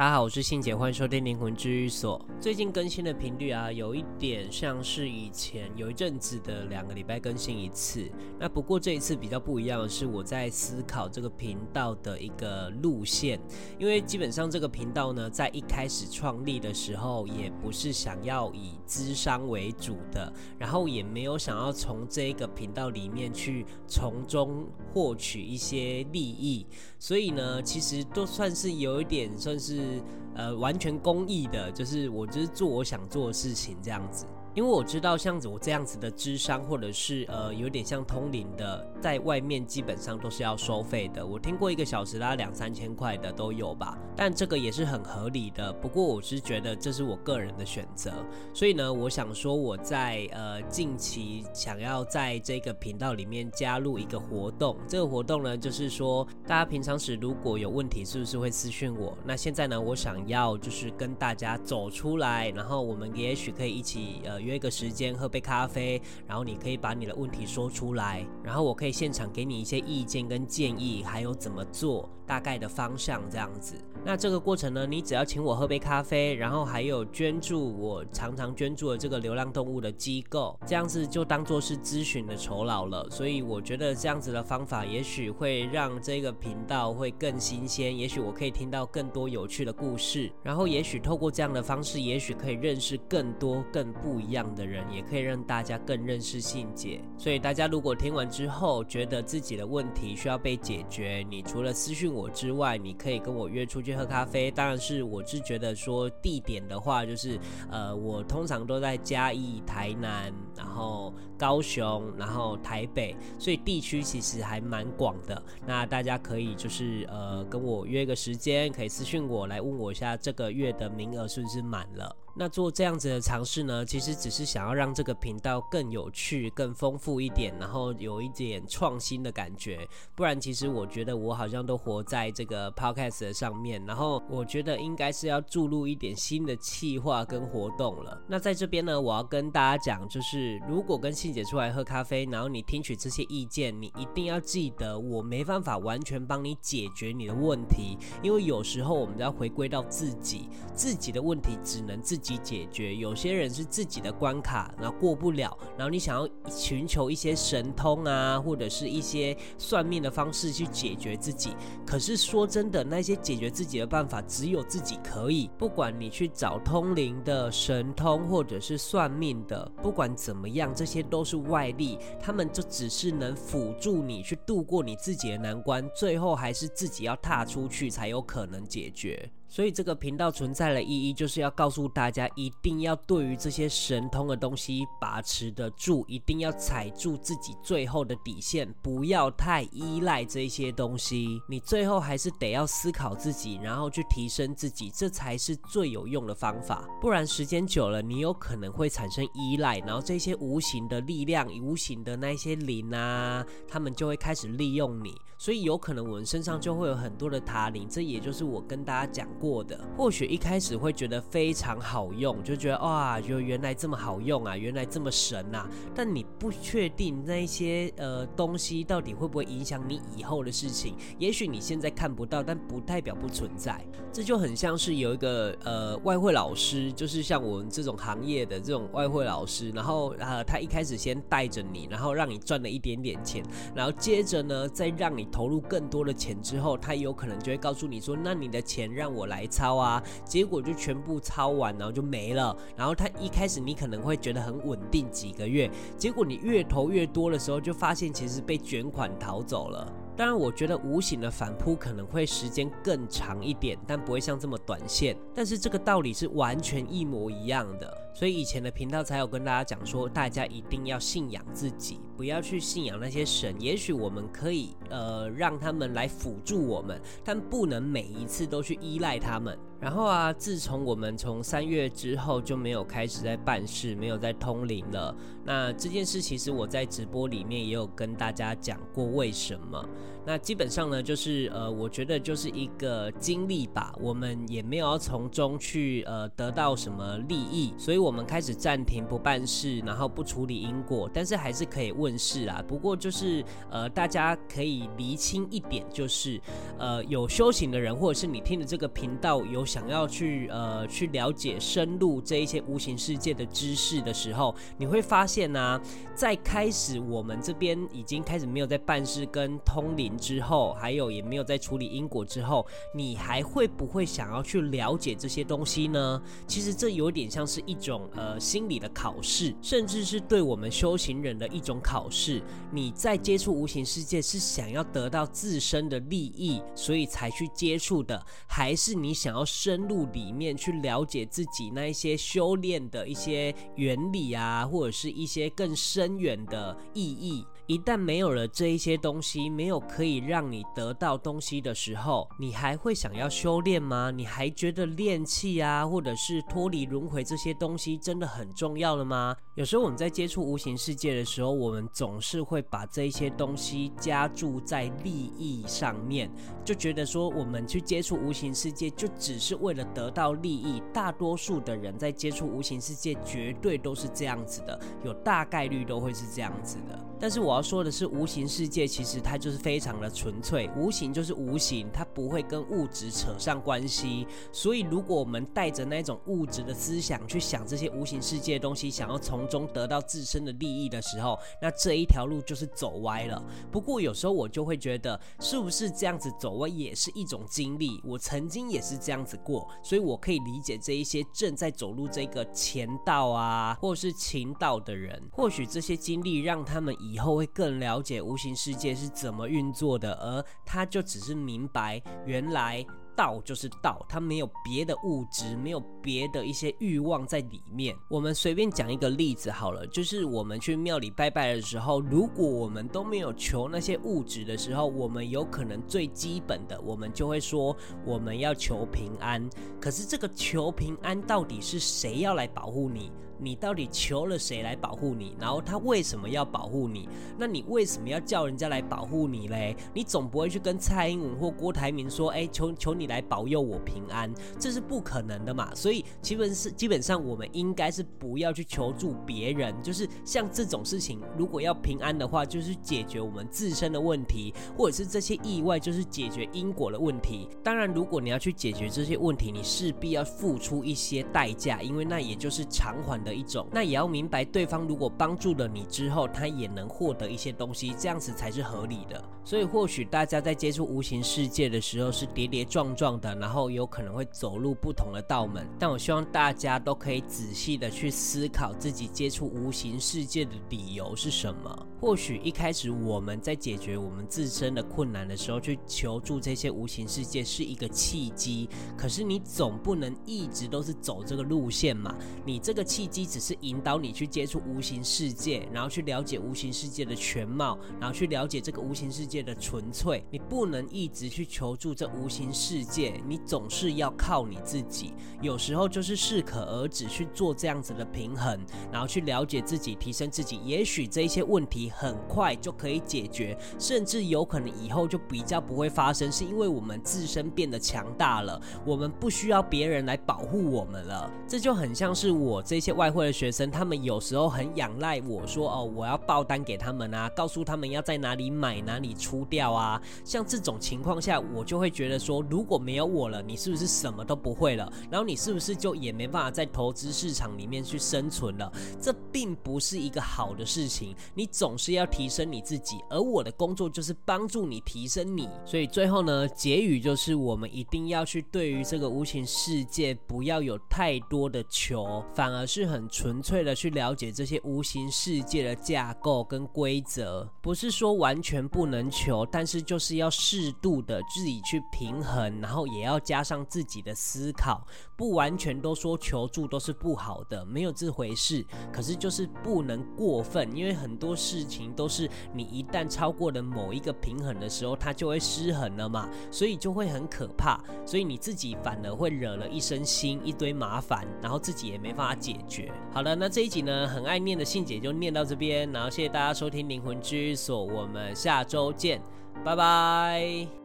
大家好，我是信姐，欢迎收听灵魂治愈所。最近更新的频率啊，有一点像是以前有一阵子的两个礼拜更新一次。那不过这一次比较不一样的是，我在思考这个频道的一个路线。因为基本上这个频道呢，在一开始创立的时候，也不是想要以咨商为主的，然后也没有想要从这个频道里面去从中获取一些利益。所以呢，其实都算是有一点算。是呃，完全公益的，就是我就是做我想做的事情这样子。因为我知道像我这样子的智商，或者是呃有点像通灵的，在外面基本上都是要收费的。我听过一个小时拉两三千块的都有吧，但这个也是很合理的。不过我是觉得这是我个人的选择，所以呢，我想说我在呃近期想要在这个频道里面加入一个活动。这个活动呢，就是说大家平常时如果有问题，是不是会私讯我？那现在呢，我想要就是跟大家走出来，然后我们也许可以一起呃。约一个时间喝杯咖啡，然后你可以把你的问题说出来，然后我可以现场给你一些意见跟建议，还有怎么做，大概的方向这样子。那这个过程呢，你只要请我喝杯咖啡，然后还有捐助我常常捐助的这个流浪动物的机构，这样子就当做是咨询的酬劳了。所以我觉得这样子的方法，也许会让这个频道会更新鲜，也许我可以听到更多有趣的故事，然后也许透过这样的方式，也许可以认识更多更不一样的人，也可以让大家更认识信姐。所以大家如果听完之后觉得自己的问题需要被解决，你除了私讯我之外，你可以跟我约出去喝咖啡。当然是我是觉得说地点的话，就是呃，我通常都在嘉义、台南，然后高雄，然后台北，所以地区其实还蛮广的。那大家可以就是呃跟我约个时间，可以私讯我来问我一下这个月的名额是不是满了。那做这样子的尝试呢，其实只是想要让这个频道更有趣、更丰富一点，然后有一点创新的感觉。不然，其实我觉得我好像都活在这个 podcast 的上面，然后我觉得应该是要注入一点新的企划跟活动了。那在这边呢，我要跟大家讲，就是如果跟信姐出来喝咖啡，然后你听取这些意见，你一定要记得，我没办法完全帮你解决你的问题，因为有时候我们都要回归到自己，自己的问题只能自己。解决，有些人是自己的关卡，然后过不了，然后你想要寻求一些神通啊，或者是一些算命的方式去解决自己。可是说真的，那些解决自己的办法只有自己可以。不管你去找通灵的神通，或者是算命的，不管怎么样，这些都是外力，他们就只是能辅助你去度过你自己的难关，最后还是自己要踏出去才有可能解决。所以这个频道存在的意义，就是要告诉大家，一定要对于这些神通的东西把持得住，一定要踩住自己最后的底线，不要太依赖这些东西。你最后还是得要思考自己，然后去提升自己，这才是最有用的方法。不然时间久了，你有可能会产生依赖，然后这些无形的力量、无形的那些灵啊，他们就会开始利用你。所以有可能我们身上就会有很多的塔灵，这也就是我跟大家讲过的，或许一开始会觉得非常好用，就觉得哇，就原来这么好用啊，原来这么神啊。但你不确定那些呃东西到底会不会影响你以后的事情。也许你现在看不到，但不代表不存在。这就很像是有一个呃外汇老师，就是像我们这种行业的这种外汇老师，然后呃他一开始先带着你，然后让你赚了一点点钱，然后接着呢再让你投入更多的钱之后，他有可能就会告诉你说，那你的钱让我来抄啊，结果就全部抄完，然后就没了。然后他一开始你可能会觉得很稳定，几个月，结果你越投越多的时候，就发现其实被卷款逃走了。当然，我觉得无形的反扑可能会时间更长一点，但不会像这么短线。但是这个道理是完全一模一样的，所以以前的频道才有跟大家讲说，大家一定要信仰自己，不要去信仰那些神。也许我们可以呃让他们来辅助我们，但不能每一次都去依赖他们。然后啊，自从我们从三月之后就没有开始在办事，没有在通灵了。那这件事其实我在直播里面也有跟大家讲过为什么。那基本上呢，就是呃，我觉得就是一个经历吧。我们也没有要从中去呃得到什么利益，所以我们开始暂停不办事，然后不处理因果，但是还是可以问问世啊。不过就是呃，大家可以厘清一点，就是呃，有修行的人，或者是你听的这个频道有想要去呃去了解深入这一些无形世界的知识的时候，你会发现呢、啊，在开始我们这边已经开始没有在办事跟通灵之后，还有也没有在处理因果之后，你还会不会想要去了解这些东西呢？其实这有点像是一种呃心理的考试，甚至是对我们修行人的一种考试。你在接触无形世界是想要得到自身的利益，所以才去接触的，还是你想要深入里面去了解自己那一些修炼的一些原理啊，或者是一些更深远的意义？一旦没有了这一些东西，没有可以让你得到东西的时候，你还会想要修炼吗？你还觉得练气啊，或者是脱离轮回这些东西真的很重要了吗？有时候我们在接触无形世界的时候，我们总是会把这一些东西加注在利益上面，就觉得说我们去接触无形世界就只是为了得到利益。大多数的人在接触无形世界，绝对都是这样子的，有大概率都会是这样子的。但是我要说的是，无形世界其实它就是非常的纯粹，无形就是无形，它不会跟物质扯上关系。所以，如果我们带着那种物质的思想去想这些无形世界的东西，想要从中得到自身的利益的时候，那这一条路就是走歪了。不过，有时候我就会觉得，是不是这样子走歪也是一种经历？我曾经也是这样子过，所以我可以理解这一些正在走入这个前道啊，或是情道的人，或许这些经历让他们以后会更了解无形世界是怎么运作的，而他就只是明白，原来道就是道，它没有别的物质，没有别的一些欲望在里面。我们随便讲一个例子好了，就是我们去庙里拜拜的时候，如果我们都没有求那些物质的时候，我们有可能最基本的，我们就会说我们要求平安。可是这个求平安到底是谁要来保护你？你到底求了谁来保护你？然后他为什么要保护你？那你为什么要叫人家来保护你嘞？你总不会去跟蔡英文或郭台铭说，哎，求求你来保佑我平安，这是不可能的嘛。所以基本是基本上我们应该是不要去求助别人，就是像这种事情，如果要平安的话，就是解决我们自身的问题，或者是这些意外，就是解决因果的问题。当然，如果你要去解决这些问题，你势必要付出一些代价，因为那也就是偿还的。一种，那也要明白，对方如果帮助了你之后，他也能获得一些东西，这样子才是合理的。所以，或许大家在接触无形世界的时候是跌跌撞撞的，然后有可能会走入不同的道门。但我希望大家都可以仔细的去思考自己接触无形世界的理由是什么。或许一开始我们在解决我们自身的困难的时候，去求助这些无形世界是一个契机。可是你总不能一直都是走这个路线嘛？你这个契机只是引导你去接触无形世界，然后去了解无形世界的全貌，然后去了解这个无形世界的纯粹。你不能一直去求助这无形世界，你总是要靠你自己。有时候就是适可而止去做这样子的平衡，然后去了解自己，提升自己。也许这一些问题。很快就可以解决，甚至有可能以后就比较不会发生，是因为我们自身变得强大了，我们不需要别人来保护我们了。这就很像是我这些外汇的学生，他们有时候很仰赖我说哦，我要报单给他们啊，告诉他们要在哪里买，哪里出掉啊。像这种情况下，我就会觉得说，如果没有我了，你是不是什么都不会了？然后你是不是就也没办法在投资市场里面去生存了？这并不是一个好的事情，你总。是要提升你自己，而我的工作就是帮助你提升你。所以最后呢，结语就是我们一定要去对于这个无形世界不要有太多的求，反而是很纯粹的去了解这些无形世界的架构跟规则。不是说完全不能求，但是就是要适度的自己去平衡，然后也要加上自己的思考，不完全都说求助都是不好的，没有这回事。可是就是不能过分，因为很多事。情都是你一旦超过了某一个平衡的时候，它就会失衡了嘛，所以就会很可怕，所以你自己反而会惹了一身腥，一堆麻烦，然后自己也没办法解决。好了，那这一集呢，很爱念的信姐就念到这边，然后谢谢大家收听灵魂居所，我们下周见，拜拜。